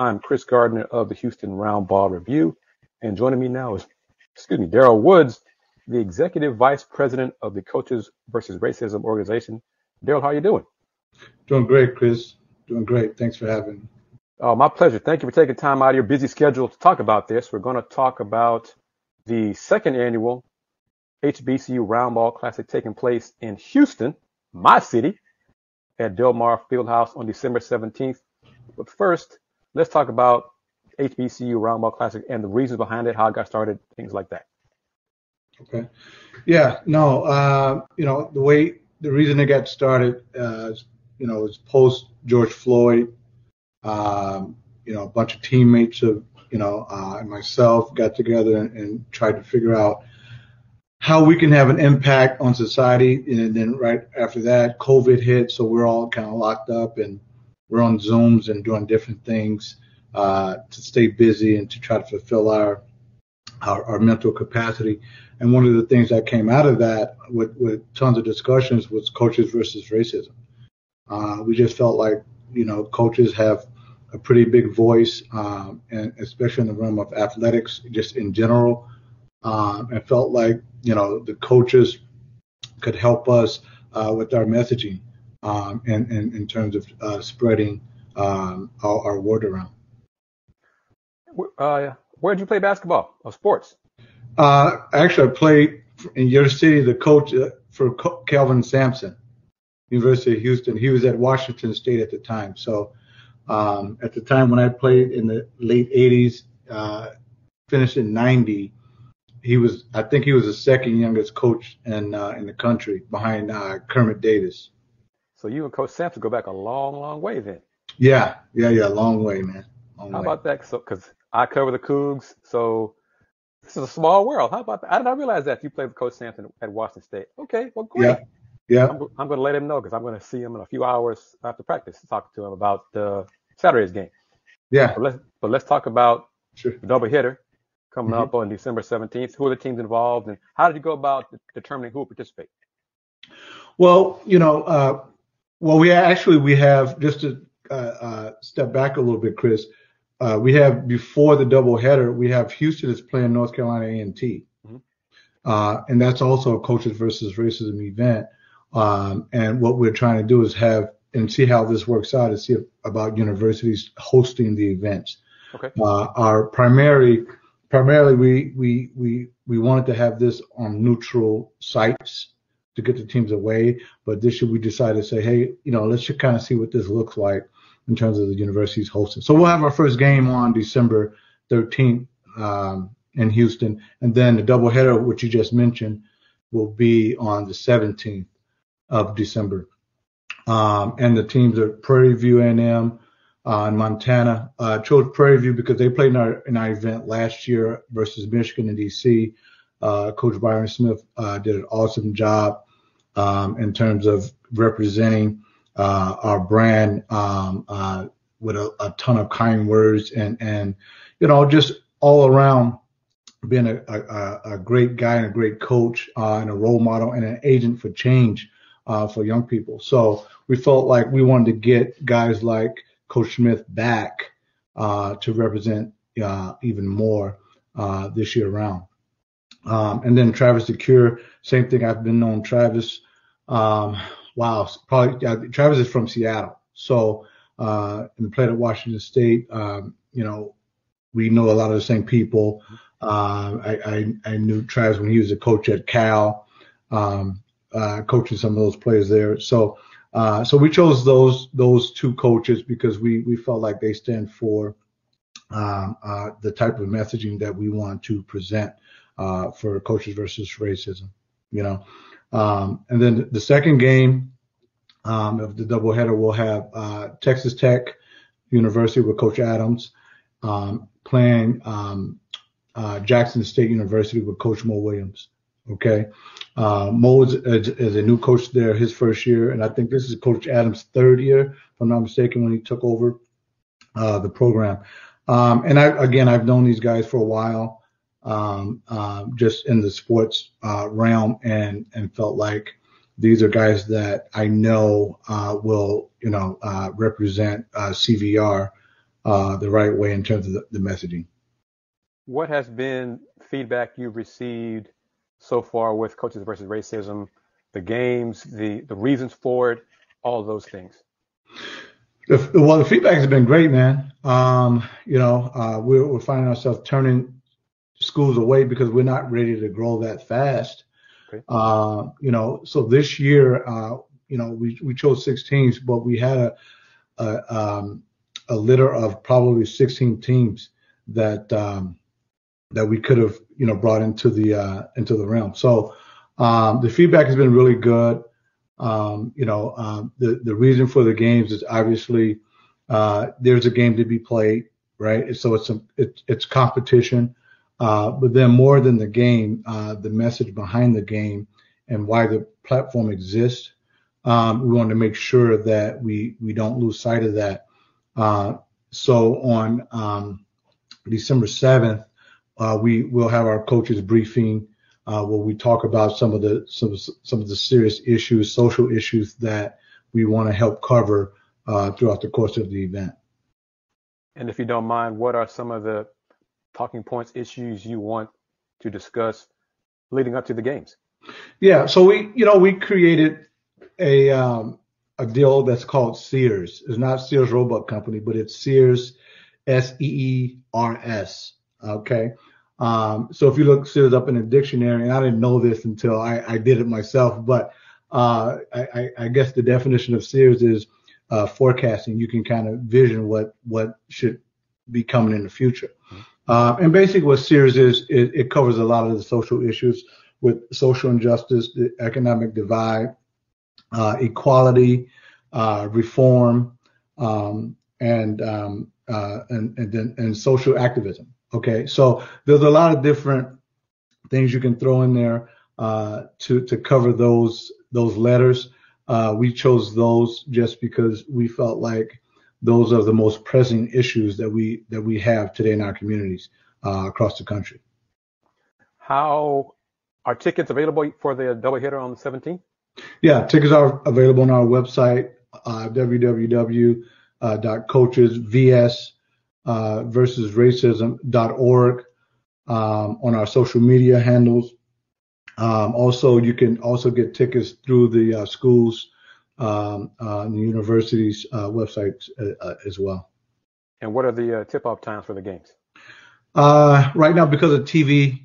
I'm Chris Gardner of the Houston Roundball Review, and joining me now is, excuse me, Darryl Woods, the Executive Vice President of the Coaches versus Racism organization. Darryl, how are you doing? Doing great, Chris. Doing great. Thanks for having me. Oh, my pleasure. Thank you for taking time out of your busy schedule to talk about this. We're going to talk about the second annual HBCU Roundball Classic taking place in Houston, my city, at Delmar Fieldhouse on December 17th. But first, let's talk about HBCU Roundball Classic and the reasons behind it, how it got started, things like that. Okay. Yeah. No. Uh, you know the way the reason it got started, uh, you know, is post George Floyd. Um, you know, a bunch of teammates of you know uh, and myself got together and, and tried to figure out how we can have an impact on society. And then right after that, COVID hit, so we're all kind of locked up and we're on Zooms and doing different things uh, to stay busy and to try to fulfill our, our, our mental capacity. And one of the things that came out of that with, with tons of discussions was coaches versus racism. Uh, we just felt like you know coaches have a pretty big voice, um, and especially in the realm of athletics, just in general. Um, and felt like you know the coaches could help us uh, with our messaging um, and, and in terms of uh, spreading um, our, our, word around. Uh, where did you play basketball or sports? Uh, actually, I played in your city. The coach uh, for Kelvin Sampson, University of Houston. He was at Washington State at the time. So um, at the time when I played in the late 80s, uh, finished in 90 he was I think he was the second youngest coach in uh, in the country behind uh, Kermit Davis. So you and Coach Sampson go back a long, long way then. Yeah, yeah, yeah, long way, man. Long How way. about that? So, because I cover the Cougs, so this is a small world. How about that? I did not realize that you played with Coach Sampson at Washington State. Okay, well, great. Yeah, yeah. I'm, I'm going to let him know because I'm going to see him in a few hours after practice to talk to him about uh, Saturday's game. Yeah. But let's, but let's talk about sure. the double hitter coming mm-hmm. up on December 17th. Who are the teams involved, and how did you go about determining who will participate? Well, you know, uh, well, we actually we have just to uh, uh, step back a little bit, Chris. Uh, we have before the doubleheader, we have Houston is playing North Carolina A&T, mm-hmm. Uh, and that's also a coaches versus racism event. Um, and what we're trying to do is have and see how this works out and see if, about universities hosting the events. Okay. Uh, our primary primarily we we we we wanted to have this on neutral sites to get the teams away. But this year we decided to say, hey, you know, let's just kind of see what this looks like in terms of the universities hosting. So we'll have our first game on December 13th um, in Houston, and then the doubleheader, which you just mentioned, will be on the 17th of December. Um, and the teams are Prairie View A&M, uh, in Montana. Uh, chose Prairie View because they played in our, in our event last year versus Michigan and DC. Uh, Coach Byron Smith uh, did an awesome job um, in terms of representing uh, our brand um, uh, with a, a, ton of kind words and and you know just all around being a, a, a great guy and a great coach and a role model and an agent for change for young people. So we felt like we wanted to get guys like Coach Smith back uh, to represent uh, even more uh, this year around. Um, and then Travis DeCuire, same thing. I've been known Travis. Um, wow, probably uh, Travis is from Seattle, so uh, and played at Washington State. Um, you know, we know a lot of the same people. Uh, I, I, I knew Travis when he was a coach at Cal, um, uh, coaching some of those players there. So uh, so we chose those those two coaches because we we felt like they stand for um, uh, the type of messaging that we want to present uh, for coaches versus racism. You know, um, and then the second game um, of the doubleheader will have uh, Texas Tech University with Coach Adams um, playing um, uh, Jackson State University with Coach Mo Williams. Okay. Uh, Mo is, is, is, a new coach there, his first year, and I think this is Coach Adams' third year, if I'm not mistaken, when he took over uh, the program. Um, and I, again, I've known these guys for a while, um, uh, just in the sports uh, realm, and and felt like these are guys that I know uh, will, you know, uh, represent CVR uh, the right way in terms of the, the messaging. What has been feedback you've received so far with Coaches versus Racism, the games, the, the reasons for it, all those things? Well, the feedback has been great, man. Um, you know, uh, we're, we're finding ourselves turning schools away because we're not ready to grow that fast. Okay. Uh, you know, so this year, uh, you know, we, we chose six teams, but we had a, a, um, a litter of probably 16 teams that, um, that we could have, you know, brought into the, uh, into the realm. So, um, the feedback has been really good. Um, you know, um, the the reason for the games is obviously uh, there's a game to be played, right? So it's a it, it's competition, uh, but then more than the game, uh, the message behind the game and why the platform exists. Um, we want to make sure that we we don't lose sight of that. Uh, so on um, December 7th, uh, we will have our coaches briefing uh, where we talk about some of the some some of the serious issues, social issues that we want to help cover uh, throughout the course of the event. And if you don't mind, what are some of the talking points, issues you want to discuss leading up to the games? Yeah, so we you know we created a um, a deal that's called Sears. It's not Sears Roebuck Company, but it's SEERS, S E E R S. Okay. Um, so if you look SEERS up in a dictionary, and I didn't know this until I, I did it myself, but uh, I, I, guess the definition of Sears is uh, forecasting. You can kind of vision what what should be coming in the future. Uh, and basically, what SEERS is, it, it, covers a lot of the social issues with social injustice, the economic divide, uh, equality, uh, reform, um, and, um, uh, and and and social activism. Okay, so there's a lot of different things you can throw in there uh, to to cover those those letters. Uh, we chose those just because we felt like those are the most pressing issues that we that we have today in our communities uh, across the country. How are tickets available for the doubleheader on the 17th? Yeah, tickets are available on our website, uh, www.coachesvs uh, versus racism.org um, on our social media handles. Um, also, you can also get tickets through the uh, schools um, uh, and the university's uh, websites uh, uh, as well. And what are the tip-off times for the games? right now, because of TV,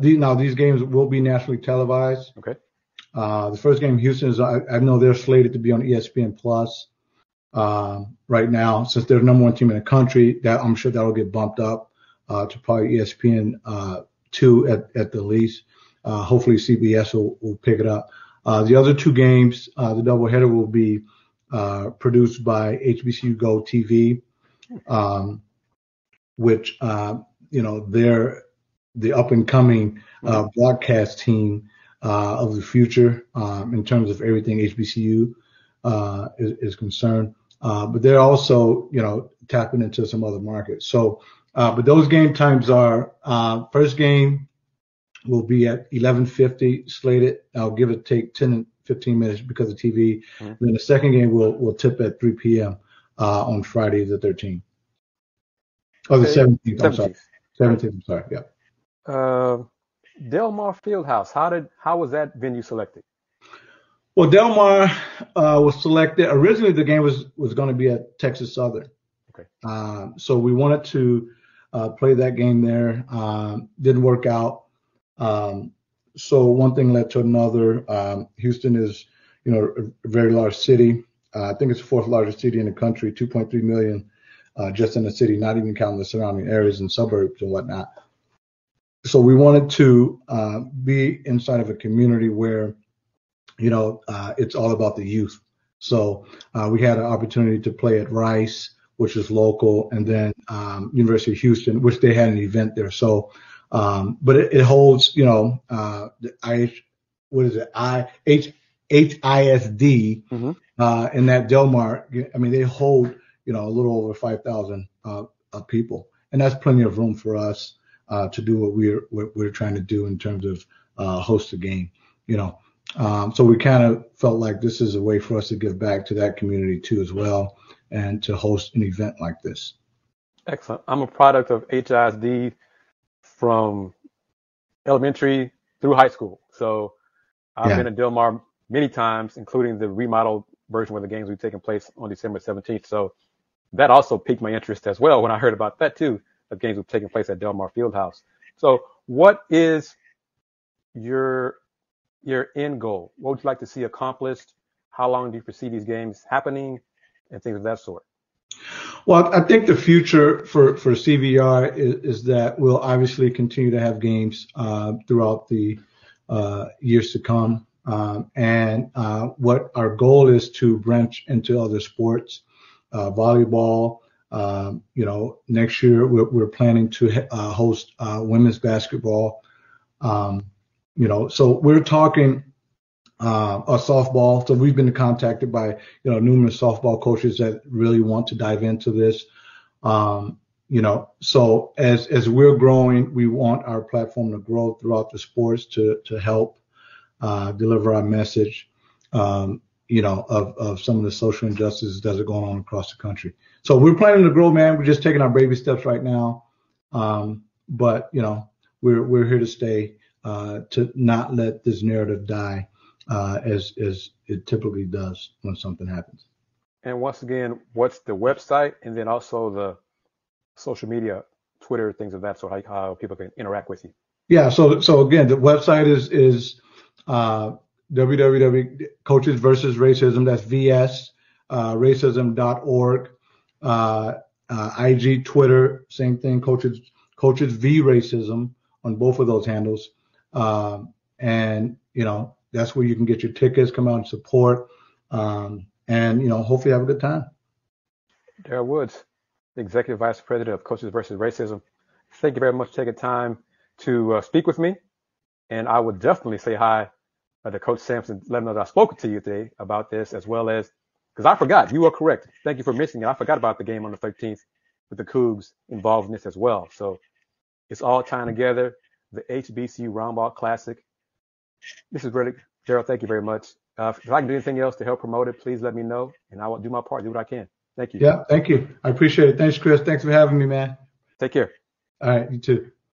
these, now these games will be nationally televised. Okay. the first game, Houston is I, I know they're slated to be on ESPN Plus uh, right now, since they're the number one team in the country, that I'm sure that'll get bumped up uh, to probably ESPN uh, two at, at the least. Uh, hopefully CBS will, will pick it up. Uh, the other two games, uh, the doubleheader will be uh, produced by HBCU Go TV, um, which uh, you know they're the up and coming uh, broadcast team uh, of the future um, in terms of everything HBCU uh, is, is concerned. Uh, but they're also, you know, tapping into some other markets. So, uh, but those game times are uh, first game will be at 11:50 slated. I'll give it take 10 and 15 minutes because of TV. Mm-hmm. Then the second game will will tip at 3 p.m. Uh, on Friday the 13th. Oh, the 17th. I'm sorry. 17th. I'm sorry. Yeah. Uh, Delmar Fieldhouse. How did how was that venue selected? Well, Delmar uh, was selected. Originally, the game was was going to be at Texas Southern. Okay. Uh, so we wanted to uh, play that game there. Um, didn't work out. Um, so one thing led to another. Um, Houston is, you know, a, very large city. Uh, I think it's the fourth largest city in the country, 2.3 million uh, just in the city, not even counting the surrounding areas and suburbs and whatnot. So we wanted to uh, be inside of a community where you know, uh, it's all about the youth. So uh, we had an opportunity to play at Rice, which is local, and then um, University of Houston, which they had an event there. So, um, but it, it, holds, you know, uh, the I, what is it, I H H I S D, mm-hmm. uh, in that Delmar. I mean, they hold, you know, a little over five thousand uh, people, and that's plenty of room for us uh, to do what we're what we're trying to do in terms of uh, host a game. You know, um, so we kind of felt like this is a way for us to give back to that community too as well and to host an event like this. Excellent. I'm a product of HISD from elementary through high school. So I've Yeah. been at Delmar many times, including the remodeled version where the games were taking place on December 17th. So that also piqued my interest as well when I heard about that too. The games were taking place at Delmar Fieldhouse. So what is your your end goal? What would you like to see accomplished? How long do you foresee these games happening and things of that sort? Well, I think the future for, for CVR is, is that we'll obviously continue to have games uh, throughout the uh, years to come. Um, and uh, what our goal is to branch into other sports, uh, volleyball. Um, you know, next year we're, we're planning to uh, host uh, women's basketball. Um, you know, so we're talking uh, a softball. So we've been contacted by you know numerous softball coaches that really want to dive into this. Um, you know, so as as we're growing, we want our platform to grow throughout the sports to to help uh, deliver our message. Um, you know, of of some of the social injustices that are going on across the country. So we're planning to grow, man. We're just taking our baby steps right now. Um, but you know, we're we're here to stay uh, to not let this narrative die uh, as as it typically does when something happens. And once again, what's the website and then also the social media, Twitter, things of that sort, how, how people can interact with you. Yeah. So so again, the website is is uh, www coaches versus racism. That's vs uh, racism.org. Uh, uh, IG, Twitter, same thing. Coaches coaches v racism on both of those handles. Um, and you know that's where you can get your tickets, come out and support, um, and you know hopefully have a good time. Darryl Woods, Executive Vice President of Coaches versus Racism. Thank you very much for taking time to uh, speak with me. And I would definitely say hi uh, to Coach Sampson, let him know that I spoke to you today about this, as well as because I forgot. You are correct. Thank you for mentioning it. I forgot about the game on the 13th with the Cougs involved in this as well. So it's all tying together. The HBCU Roundball Classic. This is really Darryl. Thank you very much. Uh, if I can do anything else to help promote it, please let me know, and I will do my part, do what I can. Thank you. Yeah, thank you. I appreciate it. Thanks, Chris. Thanks for having me, man. Take care. All right, you too.